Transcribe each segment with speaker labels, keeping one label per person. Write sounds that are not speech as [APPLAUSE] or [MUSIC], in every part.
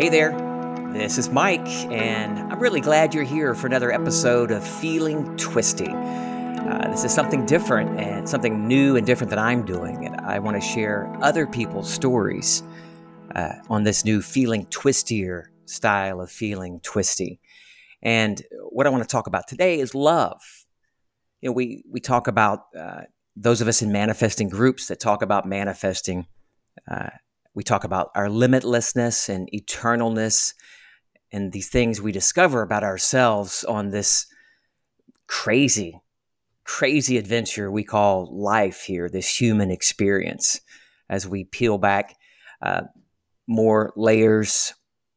Speaker 1: Hey there, this is Mike, and I'm really glad you're here for another episode of Feeling Twisty. Uh, this is something different and something new and different that I'm doing, and I want to share other people's stories uh, on this new Feeling Twistier style of feeling twisty. And what I want to talk about today is love. You know, we we talk about uh, those of us in manifesting groups that talk about manifesting. Uh, we talk about our limitlessness and eternalness and these things we discover about ourselves on this crazy, crazy adventure we call life here, this human experience, as we peel back uh, more layers,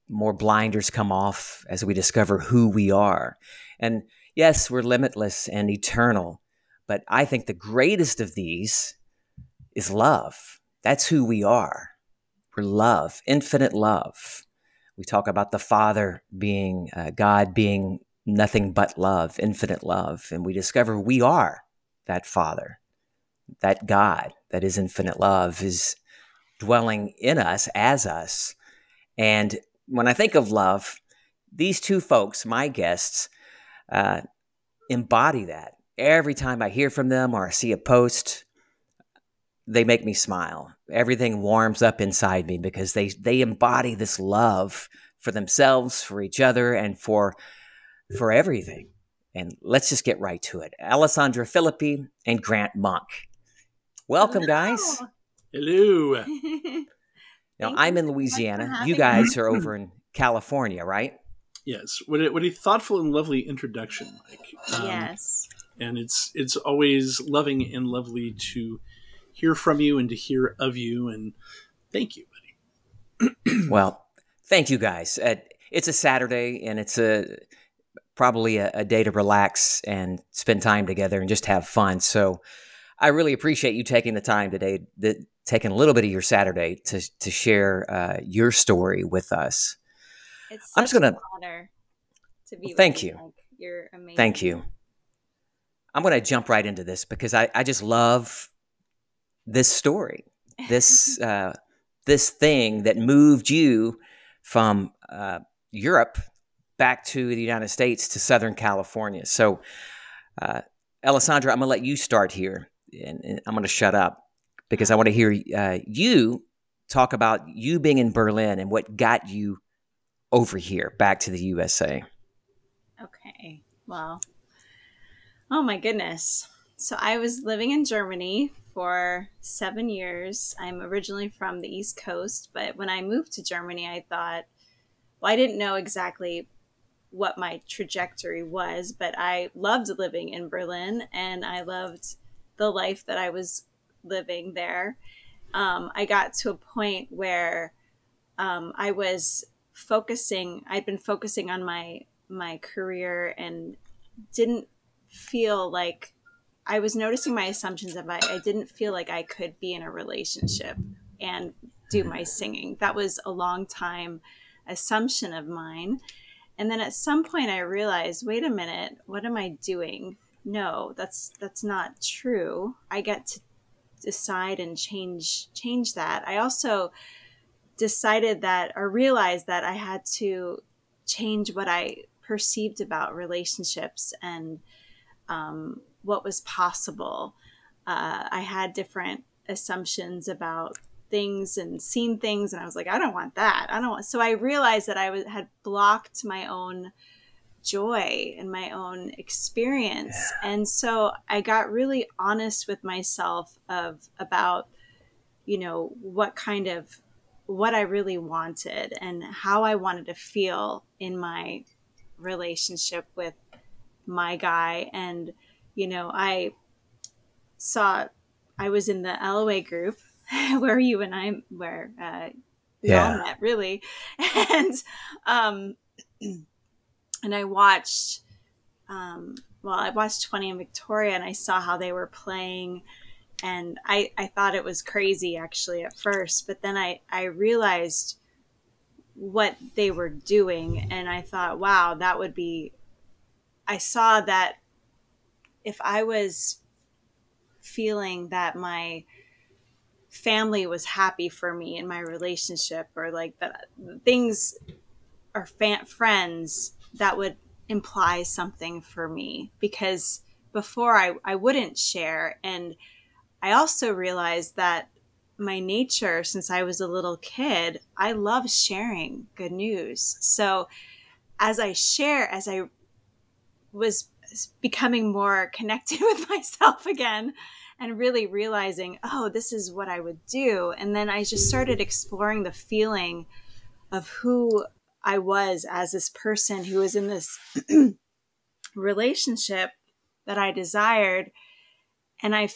Speaker 1: more blinders come off as we discover who we are. And yes, we're limitless and eternal, but I think the greatest of these is love. That's who we are. We're love, infinite love. We talk about the Father being, uh, God being nothing but love, infinite love. And we discover we are that Father, that God that is infinite love is dwelling in us as us. And when I think of love, these two folks, my guests, uh, embody that. Every time I hear from them or I see a post, they make me smile. Everything warms up inside me because they they embody this love for themselves, for each other, and for for everything. And let's just get right to it. Alessandra Filippi and Grant Monk. Welcome, guys.
Speaker 2: Hello. [LAUGHS]
Speaker 1: now I'm in Louisiana. You guys are [LAUGHS] over in California, right?
Speaker 2: Yes. What a, what a thoughtful and lovely introduction, Mike.
Speaker 3: Um, yes.
Speaker 2: And it's it's always loving and lovely to hear from you and to hear of you. And thank you,
Speaker 1: buddy. [CLEARS THROAT] well, thank you guys. Uh, it's a Saturday and it's a probably a, a, day to relax and spend time together and just have fun. So I really appreciate you taking the time today, the, taking a little bit of your Saturday to to share uh, your story with us.
Speaker 3: It's I'm just gonna honor to be.
Speaker 1: Well, thank you.
Speaker 3: Like, you're amazing.
Speaker 1: Thank you. I'm going to jump right into this because I, I just love this story, this [LAUGHS] uh, this thing that moved you from uh, Europe back to the United States to Southern California. So, uh, Alessandra, I'm going to let you start here, and, and I'm going to shut up because I want to hear uh, you talk about you being in Berlin and what got you over here back to the USA.
Speaker 3: Okay. Well, oh my goodness. So I was living in Germany for seven years. I'm originally from the East Coast, but when I moved to Germany, I thought, well, I didn't know exactly what my trajectory was, but I loved living in Berlin and I loved the life that I was living there. Um, I got to a point where um, I was focusing, I'd been focusing on my my career and didn't feel like I was noticing my assumptions of I, I didn't feel like I could be in a relationship and do my singing. That was a long time assumption of mine. And then at some point I realized, wait a minute, what am I doing? No, that's that's not true. I get to decide and change change that. I also decided that or realized that I had to change what I perceived about relationships and um, what was possible. Uh, I had different assumptions about things and seen things, and I was like, I don't want that. I don't want. So I realized that I was, had blocked my own joy and my own experience, yeah. and so I got really honest with myself of about, you know, what kind of what I really wanted and how I wanted to feel in my relationship with my guy and you know, I saw I was in the LOA group [LAUGHS] where you and I were uh, we yeah. all met really, [LAUGHS] and um, [CLEARS THROAT] and I watched um, well, I watched Twenty and Victoria, and I saw how they were playing, and I I thought it was crazy actually at first, but then I I realized what they were doing, and I thought, wow, that would be. I saw that if I was feeling that my family was happy for me in my relationship or like that things or fan, friends that would imply something for me. Because before I, I wouldn't share. And i also realized that my nature since i was a little kid i love sharing good news. So as i share as i was becoming more [LAUGHS] connected with myself again and really realizing oh this is what i would do and then i just started exploring the feeling of who I was as this person who was in this [CLEARS THROAT] relationship that I desired. And I,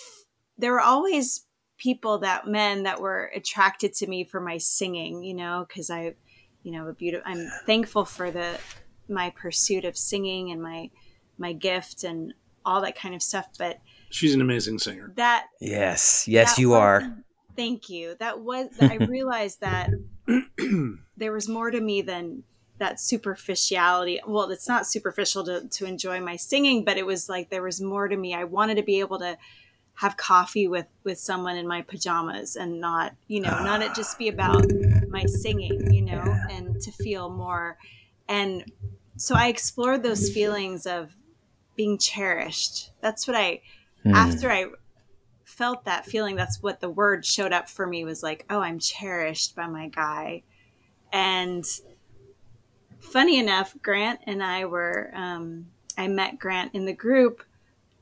Speaker 3: there were always people that men that were attracted to me for my singing, you know, because I, you know, a beautiful, I'm thankful for the, my pursuit of singing and my, my gift and all that kind of stuff. But
Speaker 2: she's an amazing singer.
Speaker 3: That,
Speaker 1: yes, yes,
Speaker 3: that
Speaker 1: you
Speaker 3: was,
Speaker 1: are. [LAUGHS]
Speaker 3: Thank you. That was, [LAUGHS] I realized that there was more to me than that superficiality. Well, it's not superficial to, to enjoy my singing, but it was like there was more to me. I wanted to be able to have coffee with with someone in my pajamas and not, you know, not it just be about my singing, you know, yeah. and to feel more. And so I explored those feelings of being cherished. That's what I mm. after I felt that feeling that's what the word showed up for me was like oh i'm cherished by my guy and funny enough grant and i were um, i met grant in the group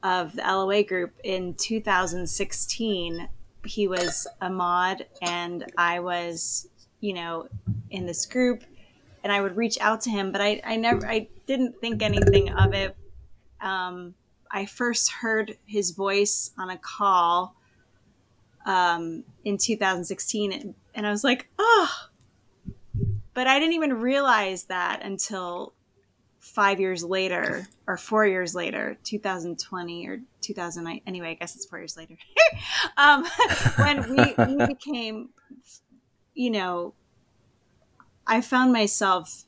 Speaker 3: of the loa group in 2016 he was a mod and i was you know in this group and i would reach out to him but i, I never i didn't think anything of it um, I first heard his voice on a call um, in 2016, and, and I was like, oh. But I didn't even realize that until five years later, or four years later, 2020 or 2009. Anyway, I guess it's four years later. [LAUGHS] um, [LAUGHS] when we, we became, you know, I found myself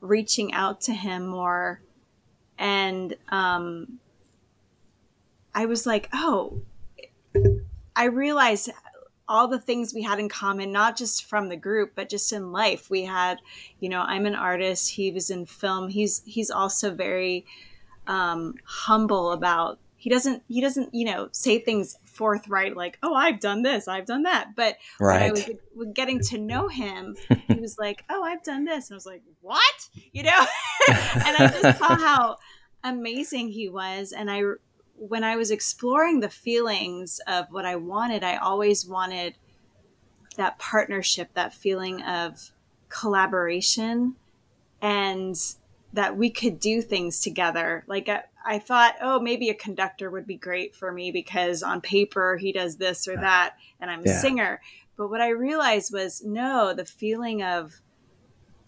Speaker 3: reaching out to him more and um, I was like, oh, I realized all the things we had in common, not just from the group, but just in life. We had, you know, I'm an artist. He was in film. He's he's also very um, humble about. He doesn't he doesn't you know say things forthright like oh I've done this I've done that. But
Speaker 1: right.
Speaker 3: when I was getting to know him, [LAUGHS] he was like oh I've done this, and I was like what you know, [LAUGHS] and I just saw [LAUGHS] how amazing he was, and I when I was exploring the feelings of what I wanted, I always wanted that partnership, that feeling of collaboration, and that we could do things together. Like I, I, thought, oh, maybe a conductor would be great for me because on paper he does this or that, and I'm a yeah. singer. But what I realized was no, the feeling of,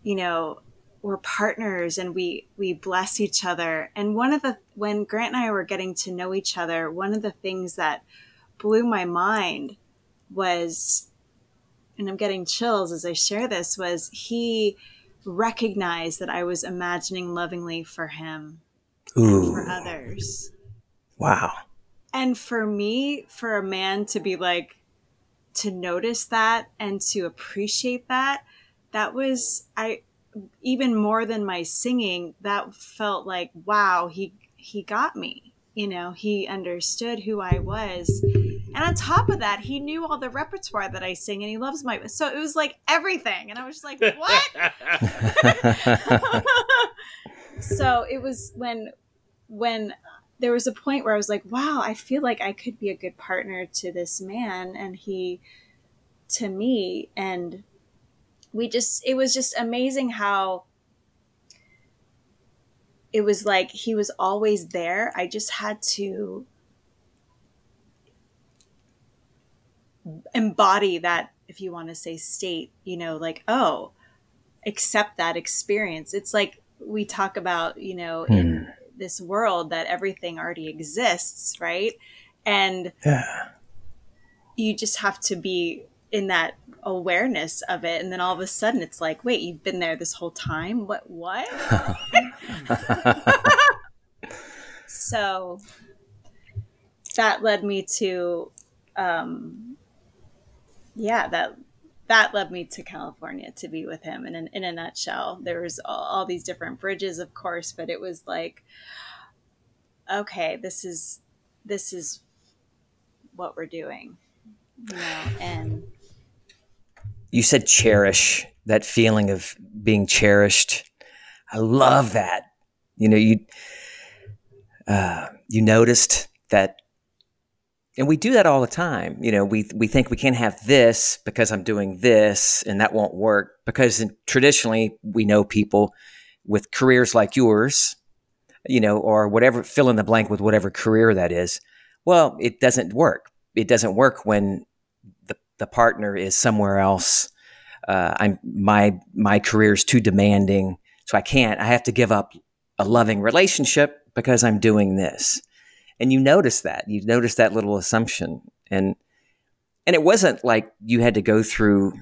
Speaker 3: you know, we're partners and we we bless each other and one of the when grant and i were getting to know each other one of the things that blew my mind was and i'm getting chills as i share this was he recognized that i was imagining lovingly for him Ooh. for others
Speaker 1: wow
Speaker 3: and for me for a man to be like to notice that and to appreciate that that was i even more than my singing, that felt like, wow, he he got me. You know, he understood who I was. And on top of that, he knew all the repertoire that I sing and he loves my so it was like everything. And I was just like, [LAUGHS] what? [LAUGHS] so it was when when there was a point where I was like, wow, I feel like I could be a good partner to this man and he to me and we just it was just amazing how it was like he was always there. I just had to embody that if you want to say state, you know, like oh, accept that experience. It's like we talk about, you know, hmm. in this world that everything already exists, right? And yeah. you just have to be in that awareness of it and then all of a sudden it's like wait you've been there this whole time what what [LAUGHS] [LAUGHS] so that led me to um yeah, that that led me to California to be with him. In, in a nutshell, there was all, all these different bridges, of course, but it was like, okay, this is this is what we're doing, you know, and
Speaker 1: you said cherish that feeling of being cherished. I love that. You know, you uh, you noticed that, and we do that all the time. You know, we we think we can't have this because I'm doing this, and that won't work because traditionally we know people with careers like yours, you know, or whatever fill in the blank with whatever career that is. Well, it doesn't work. It doesn't work when the the partner is somewhere else. Uh, I'm my my career is too demanding, so I can't. I have to give up a loving relationship because I'm doing this. And you notice that. You notice that little assumption. And and it wasn't like you had to go through,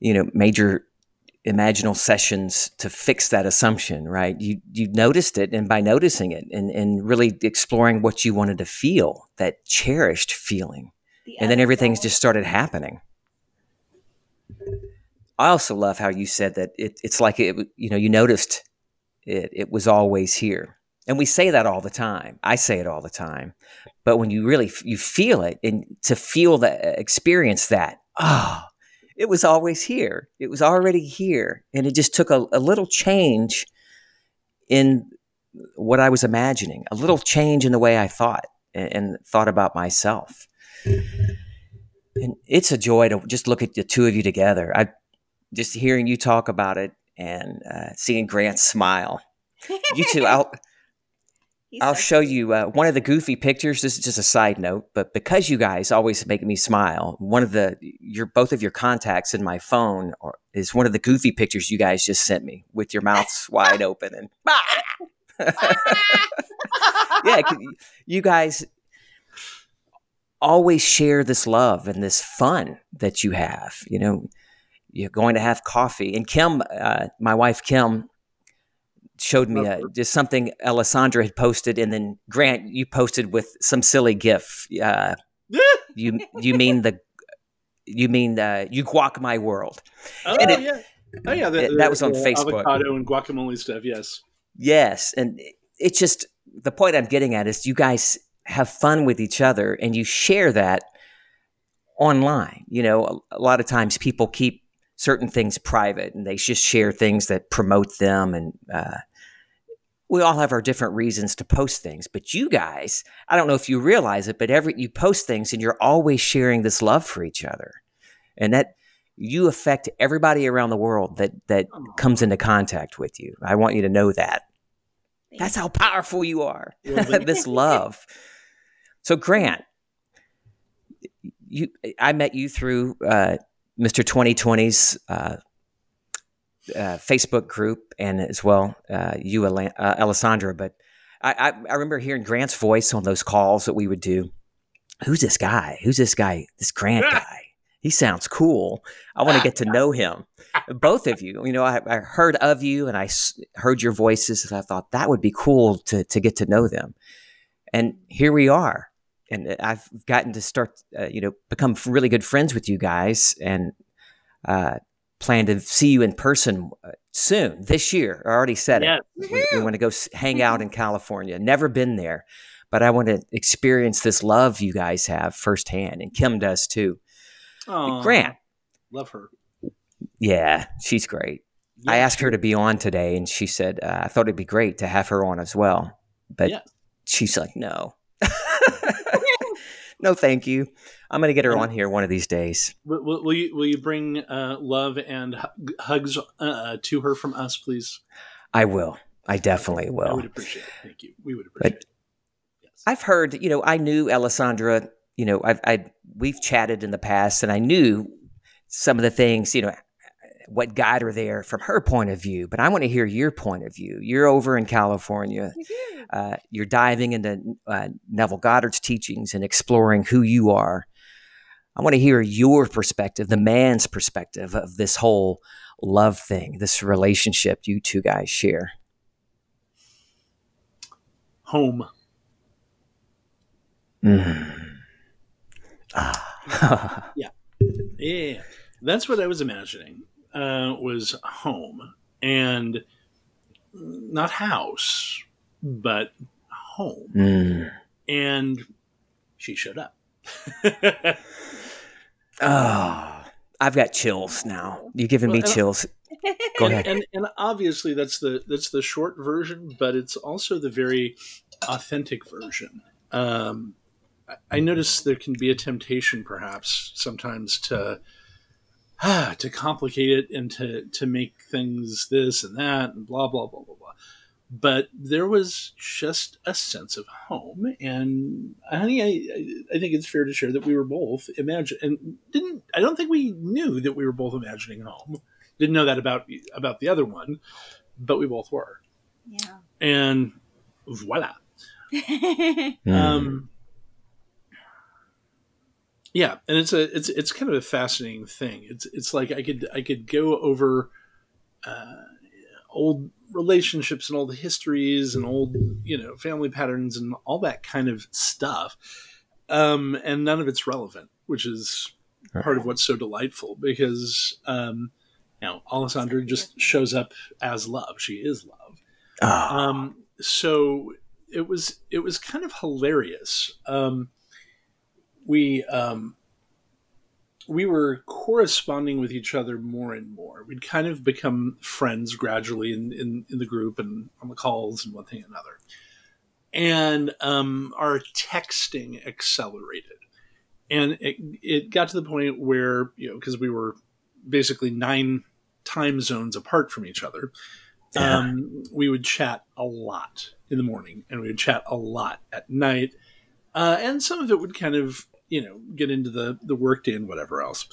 Speaker 1: you know, major imaginal sessions to fix that assumption, right? You you noticed it and by noticing it and, and really exploring what you wanted to feel, that cherished feeling. The and then everything's just started happening. I also love how you said that it, it's like it, you know, you noticed it, it was always here. And we say that all the time. I say it all the time. But when you really you feel it and to feel that experience that, oh, it was always here. It was already here. And it just took a, a little change in what I was imagining, a little change in the way I thought and, and thought about myself. And it's a joy to just look at the two of you together. I just hearing you talk about it and uh, seeing Grant smile. You two, I'll I'll show you uh, one of the goofy pictures. This is just a side note, but because you guys always make me smile, one of the your both of your contacts in my phone are, is one of the goofy pictures you guys just sent me with your mouths [LAUGHS] wide open and [LAUGHS] yeah, [LAUGHS] you guys always share this love and this fun that you have. You know, you're going to have coffee, and Kim, uh, my wife Kim, showed me a, just something Alessandra had posted, and then Grant, you posted with some silly GIF. Uh, [LAUGHS] you you mean the you mean the you guac my world?
Speaker 2: Oh it, yeah, oh yeah, the,
Speaker 1: it, that was on Facebook.
Speaker 2: Avocado and guacamole stuff. Yes,
Speaker 1: yes, and it's just the point I'm getting at is you guys have fun with each other and you share that online. You know, a, a lot of times people keep certain things private and they just share things that promote them and uh, we all have our different reasons to post things but you guys i don't know if you realize it but every you post things and you're always sharing this love for each other. And that you affect everybody around the world that that comes into contact with you. I want you to know that. That's how powerful you are. [LAUGHS] [LAUGHS] This love. So grant you i met you through uh, Mr. 2020's uh, uh, Facebook group and as well uh, you, uh, Alessandra. But I, I, I, remember hearing Grant's voice on those calls that we would do. Who's this guy? Who's this guy? This Grant guy. He sounds cool. I want to get to [LAUGHS] know him. Both of you, you know, I, I heard of you and I heard your voices, and I thought that would be cool to to get to know them. And here we are and I've gotten to start, uh, you know, become really good friends with you guys, and uh, plan to see you in person uh, soon this year. I already said it. We, we want to go hang out in California. Never been there, but I want to experience this love you guys have firsthand, and Kim does too.
Speaker 2: Aww,
Speaker 1: Grant,
Speaker 2: love her.
Speaker 1: Yeah, she's great. Yeah, I asked her to be on today, and she said uh, I thought it'd be great to have her on as well, but yeah. she's like, no. No, thank you. I'm going to get her on here one of these days.
Speaker 2: Will, will, will you will you bring uh, love and hugs uh, to her from us, please?
Speaker 1: I will. I definitely will. I
Speaker 2: would appreciate it. Thank you. We would appreciate but it.
Speaker 1: Yes. I've heard, you know, I knew Alessandra, you know, I've, I, we've chatted in the past and I knew some of the things, you know, what got her there from her point of view, but I want to hear your point of view. You're over in California. Uh, you're diving into uh, Neville Goddard's teachings and exploring who you are. I want to hear your perspective, the man's perspective of this whole love thing, this relationship you two guys share.
Speaker 2: Home.
Speaker 1: Mm. Ah. [LAUGHS]
Speaker 2: yeah. Yeah, that's what I was imagining. Uh, was home and not house, but home.
Speaker 1: Mm.
Speaker 2: And she showed up.
Speaker 1: Oh, [LAUGHS] I've got chills now. You're giving me
Speaker 2: Well, and-
Speaker 1: chills. Go
Speaker 2: and,
Speaker 1: ahead.
Speaker 2: and and obviously that's the that's the short version, but it's also the very authentic version. Um, I- I notice there can be a temptation, perhaps sometimes to [SIGHS] to complicate it and to to make things this and that and blah blah blah blah blah. But there was just a sense of home, and honey, I I- I think it's fair to share that we were both imagine and didn't. I don't think we knew that we were both imagining home didn't know that about about the other one, but we both were,
Speaker 3: yeah.
Speaker 2: and voila. [LAUGHS]
Speaker 1: Mm.
Speaker 2: Um, yeah, and it's a it's it's kind of a fascinating thing. It's it's like I could I could go over uh, old relationships and old histories and old you know family patterns and all that kind of stuff, um, and none of it's relevant, which is part of what's so delightful because um, you know Alessandra just shows up as love. She is love.
Speaker 1: Oh,
Speaker 2: Um, so it was it was kind of hilarious. Um, we um, we were corresponding with each other more and more. We'd kind of become friends gradually in, in, in the group and on the calls and one thing and another. And um, our texting accelerated. And it, it got to the point where, you know, because we were basically nine time zones apart from each other,
Speaker 1: Yeah.
Speaker 2: um, we would chat a lot in the morning and we would chat a lot at night. Uh, and some of it would kind of, you know, get into the, the workday and whatever else.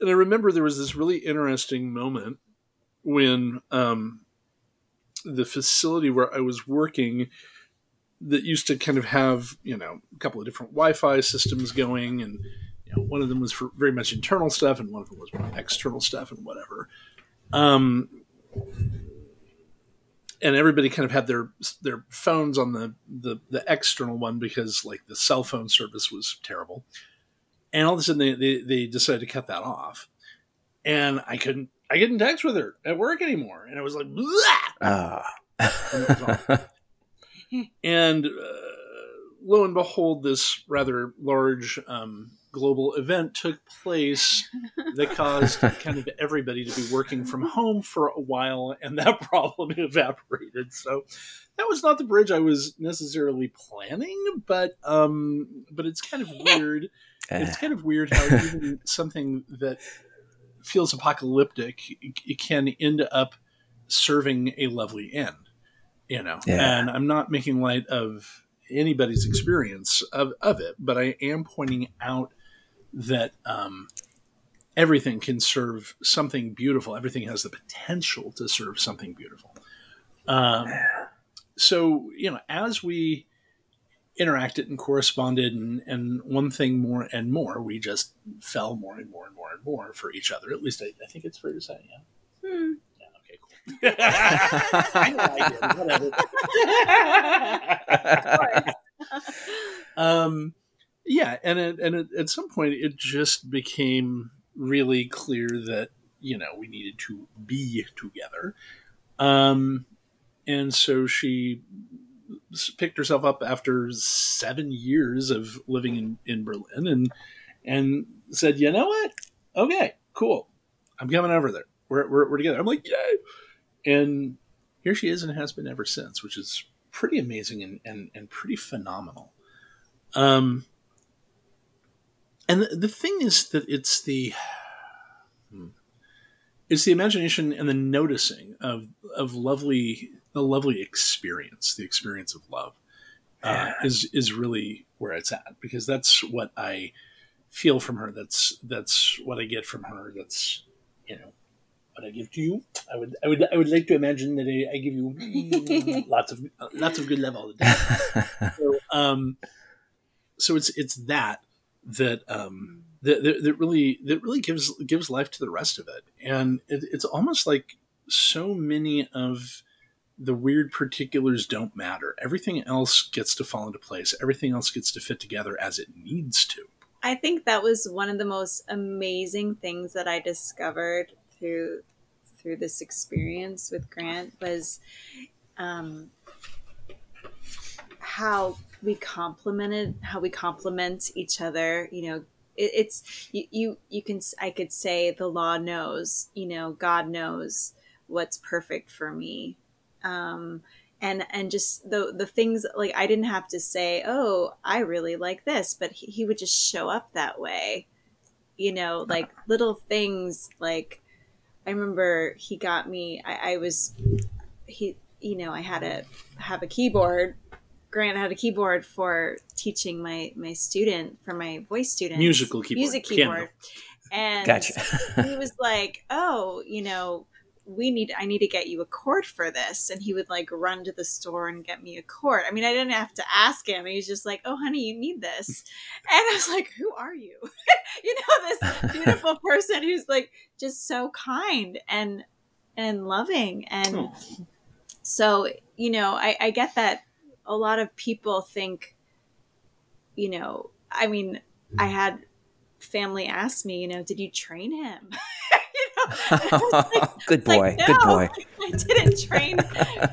Speaker 2: And I remember there was this really interesting moment when um, the facility where I was working that used to kind of have, you know, a couple of different Wi Fi systems going. And, you know, one of them was for very much internal stuff and one of them was external stuff and whatever. Um, and everybody kind of had their their phones on the, the the external one because like the cell phone service was terrible and all of a sudden they, they, they decided to cut that off and i couldn't i couldn't text with her at work anymore and i was like Bleh!
Speaker 1: oh. [LAUGHS]
Speaker 2: and uh, lo and behold this rather large um, global event took place [LAUGHS] that caused kind of everybody to be working from home for a while and that [LAUGHS] problem evaporated. So that was not the bridge i was necessarily planning but um but it's kind of [LAUGHS] weird. It's kind of weird how even something that feels apocalyptic it, can end up serving a lovely end you know?
Speaker 1: Yeah.
Speaker 2: and i'm not making light of anybody's experience of, of it but i am pointing out that um, everything can serve something beautiful. Everything has the potential to serve something beautiful. Um, so you know as we interacted and corresponded and, and one thing more and more we just fell more and more and more and more for each other. At least i, I think it's fair to say yeah.
Speaker 3: Hmm.
Speaker 2: yeah okay cool. [LAUGHS] I know I did, whatever. [LAUGHS] [LAUGHS] um, yeah, and it, and it, at some point, it just became really clear that you know we needed to be together. Um, and so she picked herself up after seven years of living in, in Berlin and and said, you know what? Okay, cool. I'm coming over there. We're, we're, we're together. I'm like, yay. And here she is and has been ever since, which is pretty amazing and, and, and pretty phenomenal. Um, and the, the thing is that it's the hmm, it's the imagination and the noticing of of lovely the lovely experience, the experience of love, uh, is is really where it's at because that's what I feel from her. That's that's what I get from her. That's you know what I give to you. I would I would I would like to imagine that I, I give you [LAUGHS] lots of lots of good love all the time. [LAUGHS] So, um, so it's it's that that um that, that, that really that really gives gives life to the rest of it, and it, it's almost like so many of the weird particulars don't matter. Everything else gets to fall into place. Everything else gets to fit together as it needs to.
Speaker 3: I think that was one of the most amazing things that I discovered through through this experience with Grant was um, how we complemented how we complement each other. You know, it, it's you, you you can I could say the law knows. You know, God knows what's perfect for me. Um, and and just the the things like I didn't have to say, "Oh, I really like this," but he, he would just show up that way. You know, like little things like I remember he got me I, I was he you know, I had to have a keyboard. Grant had a keyboard for teaching my my student for my voice student
Speaker 2: musical keyboard,
Speaker 3: music keyboard, and
Speaker 1: Gotcha.
Speaker 3: he was [LAUGHS] like, "Oh, you know, we need I need to get you a cord for this." And he would like run to the store and get me a cord. I mean, I didn't have to ask him. He was just like, "Oh, honey, you need this." [LAUGHS] And I was like, "Who are you?" [LAUGHS] you know, this beautiful person who's like just so kind and and loving and
Speaker 2: Oh.
Speaker 3: so you know I, I get that a lot of people think you know i mean i had family ask me you know did you train him [LAUGHS] you know [LAUGHS] and I was like,
Speaker 1: good
Speaker 3: it's like,
Speaker 1: boy. Good [LAUGHS] boy.
Speaker 3: I didn't train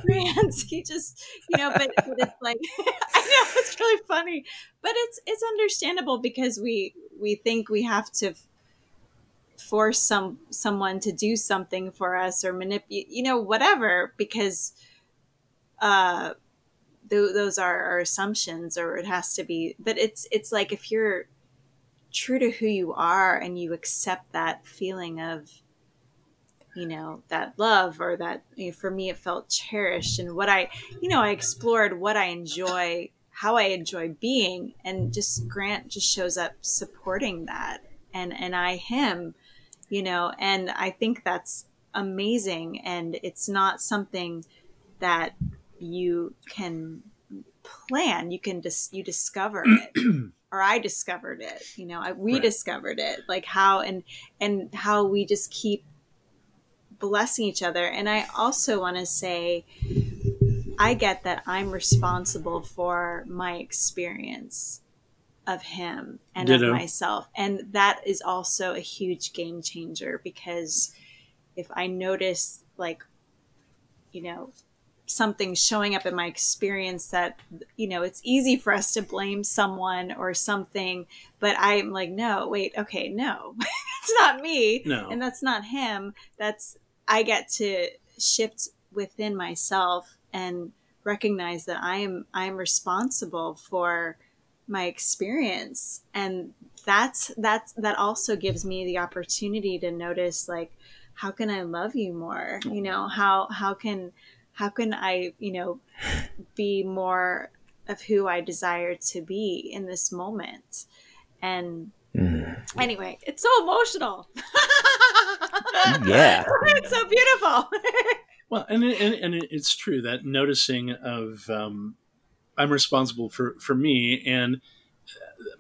Speaker 3: Grant. He just, you know, but, but it's like I know it's really funny, but it's it's understandable because we we think we have to force some someone to do something for us or manipulate, you know, whatever, because uh, th- those are our assumptions, or it has to be. But it's it's like if you're true to who you are and you accept that feeling of you know that love or that you know, for me it felt cherished and what i you know i explored what i enjoy how i enjoy being and just grant just shows up supporting that and and i him you know and i think that's amazing and it's not something that you can plan you can just you discover it [CLEARS THROAT] or i discovered it you know I, we
Speaker 2: Right.
Speaker 3: discovered it like how and and how we just keep blessing each other. And I also want to say, I get that I'm responsible for my experience of him and
Speaker 2: Ditto.
Speaker 3: of myself. And that is also a huge game changer because if I notice, like, you know, something showing up in my experience that, you know, it's easy for us to blame someone or something, but I'm like, no, wait, okay, no, [LAUGHS] it's not me
Speaker 2: No.
Speaker 3: and that's not him that's i get to shift within myself and recognize that i am i am responsible for my experience and that's that's that also gives me the opportunity to notice like how can i love you more you know how how can how can i you know be more of who i desire to be in this moment and
Speaker 1: Mm.
Speaker 3: Anyway, it's so emotional. [LAUGHS]
Speaker 1: Yeah. [LAUGHS]
Speaker 3: it's so beautiful. [LAUGHS]
Speaker 2: Well, and it, and, and it's true that noticing of um, I'm responsible for for me, and uh,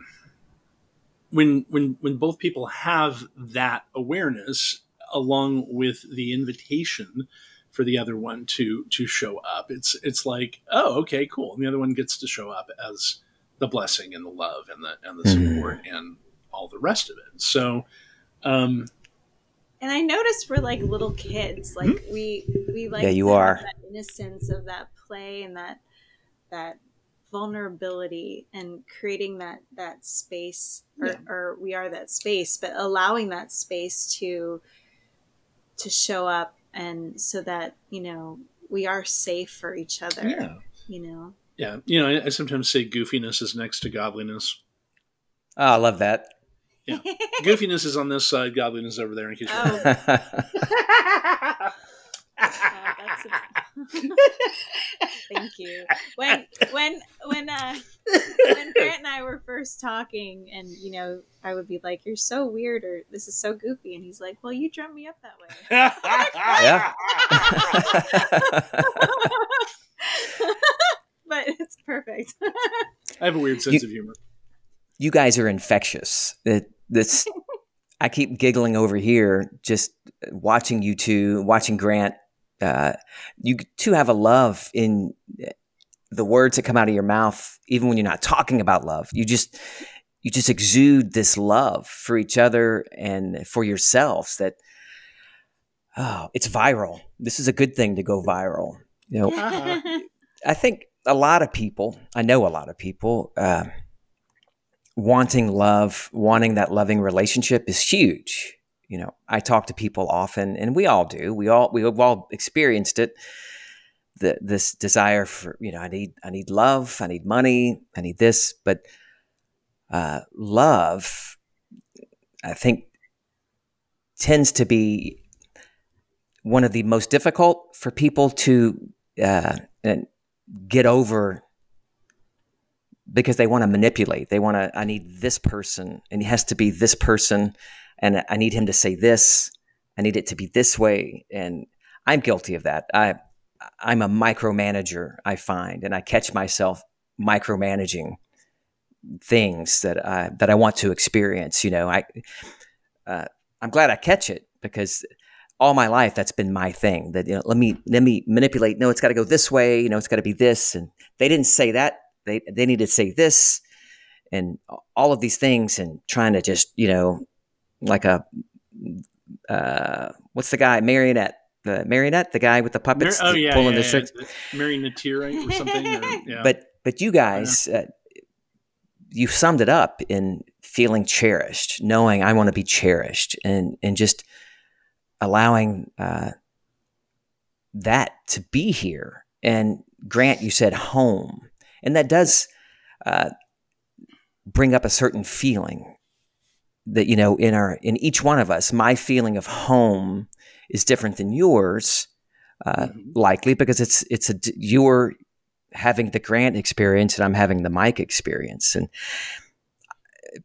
Speaker 2: when when when both people have that awareness along with the invitation for the other one to to show up, it's it's like oh okay cool, and the other one gets to show up as the blessing and the love and the and the
Speaker 1: Mhm.
Speaker 2: support and all the rest of it. So. Um,
Speaker 3: and I noticed we're like little kids. Like we we like
Speaker 1: Yeah, you
Speaker 3: to
Speaker 1: are.
Speaker 3: that innocence of that play and that that vulnerability and creating that that space or,
Speaker 2: Yeah.
Speaker 3: or we are that space but allowing that space to to show up and so that you know we are safe for each other
Speaker 2: yeah.
Speaker 3: you know
Speaker 2: Yeah, you know, I, I sometimes say goofiness is next to godliness.
Speaker 1: Oh, I love that.
Speaker 2: Yeah, goofiness is on this side, godliness over there. In case you're
Speaker 3: Oh. [LAUGHS] [LAUGHS] Yeah, that's a- [LAUGHS] Thank you. When when when uh when [LAUGHS] Grant and I were first talking, and you know, I would be like, "You're so weird," or "This is so goofy," and he's like, "Well, you drum me up that way."
Speaker 1: Yeah. [LAUGHS]
Speaker 3: but it's perfect.
Speaker 2: I have a weird sense of humor.
Speaker 1: you guys are infectious. That this I keep giggling over here just watching you two, watching Grant. Uh, you too have a love in the words that come out of your mouth, even when you're not talking about love. You just you just exude this love for each other and for yourselves that oh it's viral this is a good thing to go viral you know
Speaker 2: Uh-huh. [LAUGHS]
Speaker 1: i think a lot of people i know a lot of people uh, wanting love wanting that loving relationship is huge you know i talk to people often and we all do. We all we've all experienced it. The, this desire for you know i need i need love i need money i need this but uh, love i think tends to be one of the most difficult for people to uh, get over because they want to manipulate. They want to i need this person and it has to be this person and i need him to say this i need it to be this way and i'm guilty of that. I i'm a micromanager i find and i catch myself micromanaging things that i that i want to experience you know? I uh, i'm glad i catch it because all my life that's been my thing that you know let me let me manipulate no it's got to go this way you know it's got to be this and they didn't say that. They they need to say this and all of these things and trying to just you know like a uh what's the guy marionette the marionette the guy with the
Speaker 2: Mar-
Speaker 1: puppets
Speaker 2: oh yeah,
Speaker 1: pulling
Speaker 2: yeah,
Speaker 1: the
Speaker 2: yeah.
Speaker 1: strings
Speaker 2: Natira or something. Or, [LAUGHS] yeah.
Speaker 1: but but you guys uh, you summed it up in feeling cherished knowing i want to be cherished and and just allowing uh, that to be here and grant you said home and that does uh, bring up a certain feeling that you know in our in each one of us my feeling of home is different than yours uh,
Speaker 2: Mhm.
Speaker 1: likely because it's it's a you're having the grant experience and I'm having the Mike experience. And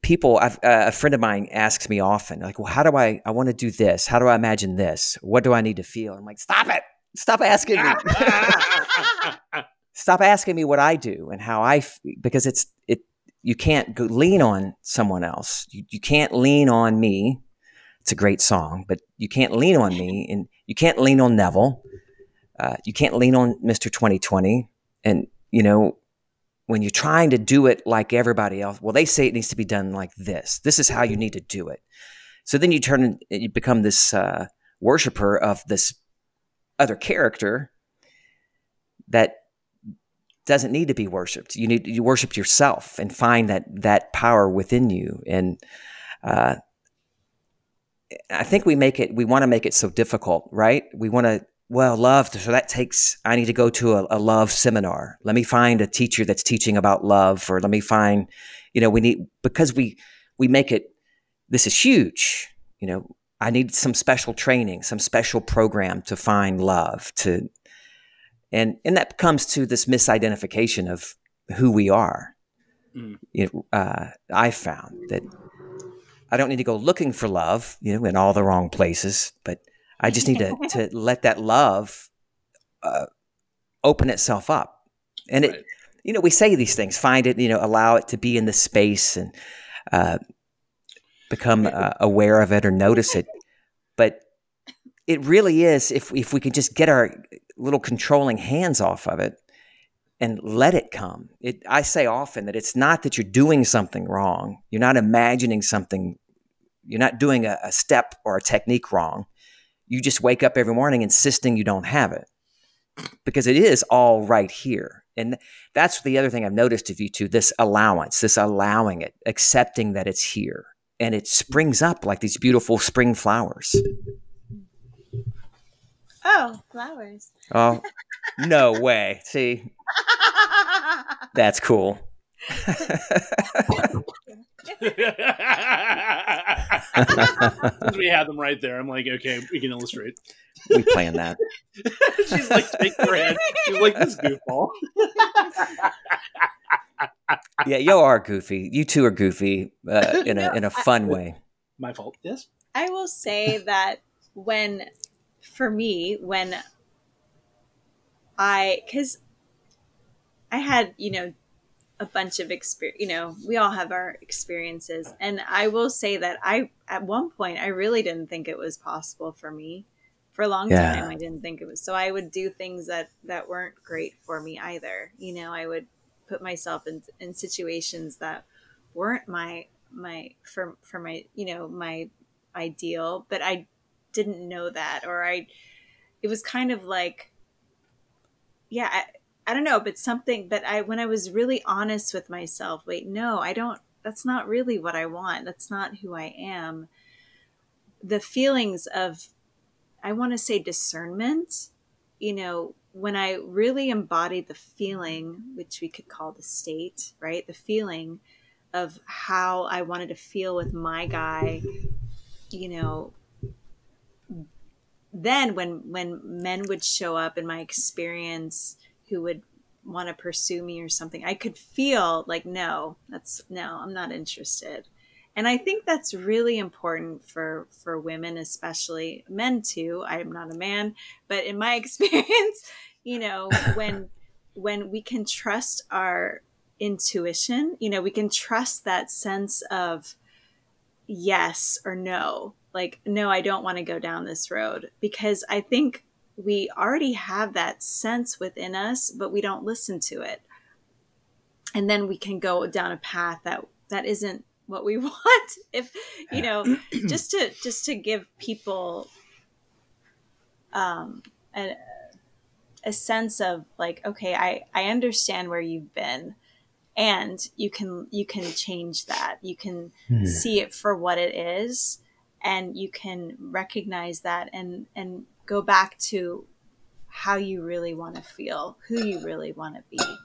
Speaker 1: people I've, uh, a friend of mine asks me often like well how do I I want to do this? How do I imagine this? What do I need to feel? I'm like stop it! Stop asking me. [LAUGHS] Stop asking me what I do and how I f- because it's it you can't go lean on someone else. You, you can't lean on me. It's a great song but you can't lean on me and you can't lean on Neville. Uh, you can't lean on Mr. 2020 and you know when you're trying to do it like everybody else well they say it needs to be done like this. This is how you need to do it. So then you turn and you become this uh, worshiper of this other character that doesn't need to be worshipped. You need you worship yourself and find that that power within you. And uh, I think we make it. We want to make it so difficult, right? We want to. Well, love. So that takes. I need to go to a, a love seminar. Let me find a teacher that's teaching about love, or let me find. You know, we need because we we make it. This is huge. You know, I need some special training, some special program to find love to and and that comes to this misidentification of who we are.
Speaker 2: Mm.
Speaker 1: You know, uh, I found that I don't need to go looking for love, you know, in all the wrong places, but I just need to [LAUGHS] to let that love uh, open itself up, and it.
Speaker 2: Right.
Speaker 1: You know, we say these things, find it, you know, allow it to be in the space and uh, become uh, aware of it or notice it. It really is if if we can just get our little controlling hands off of it and let it come. It I say often that it's not that you're doing something wrong. You're not imagining something. You're not doing a, a step or a technique wrong. You just wake up every morning insisting you don't have it because it is all right here. And that's the other thing I've noticed of you two this allowance, this allowing it, accepting that it's here. And it springs up like these beautiful spring flowers.
Speaker 3: Oh, flowers.
Speaker 1: Oh, no way. See, [LAUGHS] that's cool.
Speaker 2: Since we had them right there, I'm like, okay, we can illustrate.
Speaker 1: we plan that. [LAUGHS]
Speaker 2: She's like shaking her head. She's like this goofball.
Speaker 1: Yeah, you are goofy. You two are goofy uh, in a [LAUGHS]
Speaker 3: No,
Speaker 1: in a
Speaker 3: I-
Speaker 1: fun way.
Speaker 2: My fault. Yes.
Speaker 3: I will say that when, for me, when I, because I had, you know, a bunch of experience, you know, we all have our experiences. And I will say that I, at one point, I really didn't think it was possible for me. For a long
Speaker 1: Yeah.
Speaker 3: time, I didn't think it was. So I would do things that, that weren't great for me either. You know, I would put myself in, in situations that weren't my my for for my you know my ideal but i didn't know that or i it was kind of like yeah I, I don't know but something but i when i was really honest with myself wait no i don't that's not really what i want. That's not who i am. The feelings of i want to say discernment you know when i really embodied the feeling which we could call the state right? The feeling of how i wanted to feel with my guy you know then when when men would show up in my experience who would want to pursue me or something i could feel like no that's no i'm not interested. And i think that's really important for for women especially men too. I'm not a man but in my [LAUGHS] experience you know when when we can trust our intuition you know we can trust that sense of yes or no like no i don't want to go down this road. Because i think we already have that sense within us but we don't listen to it. And then we can go down a path that that isn't what we [LAUGHS] want. If you know [CLEARS THROAT] just to just to give people um a, a sense of like okay i i understand where you've been. And you can you can change that. You can
Speaker 1: Hmm.
Speaker 3: see it for what it is and you can recognize that and and go back to how you really want to feel who you really want to be.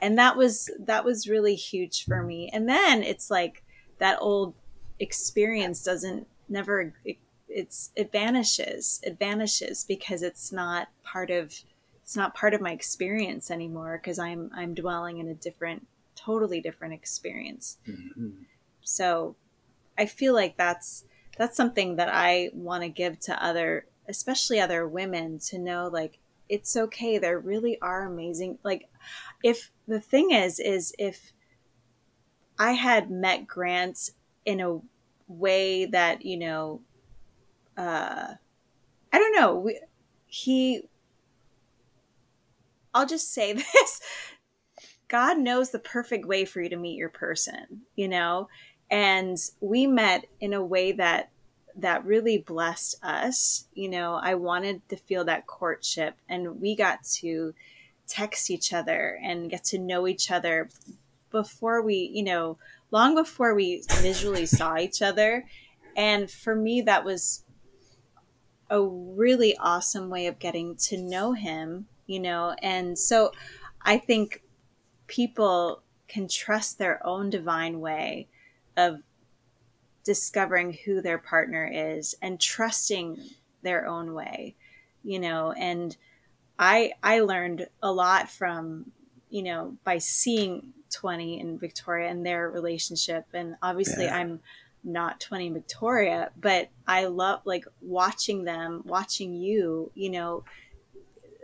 Speaker 3: And that was that was really huge for me. And then it's like that old experience doesn't never it, it's it vanishes. It vanishes because it's not part of it's not part of my experience anymore because i'm i'm dwelling in a different totally different experience.
Speaker 2: Mhm.
Speaker 3: so i feel like that's that's something that i want to give to other especially other women to know like it's okay there really are amazing like if the thing is is if i had met grant in a way that you know uh i don't know we, he i'll just say [LAUGHS] this god knows the perfect way for you to meet your person you know and we met in a way that that really blessed us. You know i wanted to feel that courtship and we got to text each other and get to know each other before we you know long before we visually saw each other. And for me that was a really awesome way of getting to know him you know? And so i think people can trust their own divine way of discovering who their partner is and trusting their own way you know and i i learned a lot from you know by seeing 20 and victoria and their relationship and obviously
Speaker 1: Yeah.
Speaker 3: i'm not 20 and victoria but i love like watching them watching you you know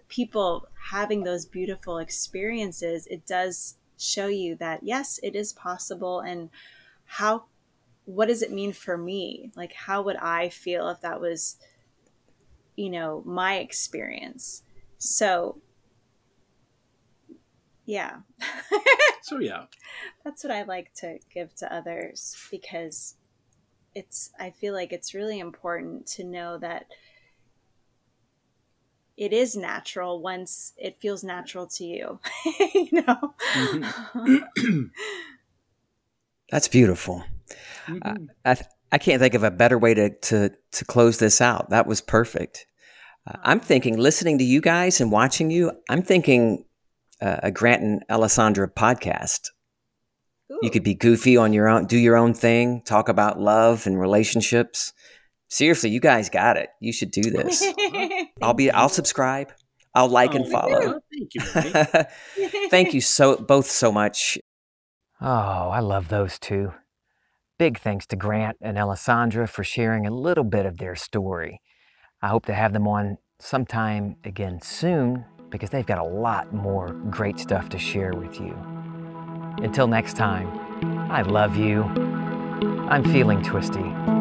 Speaker 3: people having those beautiful experiences it does show you that yes it is possible and how what does it mean for me? Like how would i feel if that was you know my experience? So yeah. [LAUGHS]
Speaker 2: So yeah,
Speaker 3: that's what i like to give to others because it's i feel like it's really important to know that it is natural once it feels natural to you [LAUGHS] you know mm-hmm. [CLEARS THROAT]
Speaker 1: That's beautiful.
Speaker 2: Mhm.
Speaker 1: I, th- I can't think of a better way to, to, to close this out. That was perfect. Uh, I'm thinking, listening to you guys and watching you, I'm thinking uh, a Grant and Alessandra podcast. You could be goofy on your own, do your own thing, talk about love and relationships. Seriously, you guys got it. You should do [LAUGHS] this. I'll be. I'll subscribe. I'll like and
Speaker 2: Oh,
Speaker 1: follow.
Speaker 2: Thank you. [LAUGHS]
Speaker 1: Thank you so both so much. Oh, I love those two. Big thanks to Grant and Alessandra for sharing a little bit of their story. I hope to have them on sometime again soon because they've got a lot more great stuff to share with you. Until next time, I love you. I'm feeling twisty.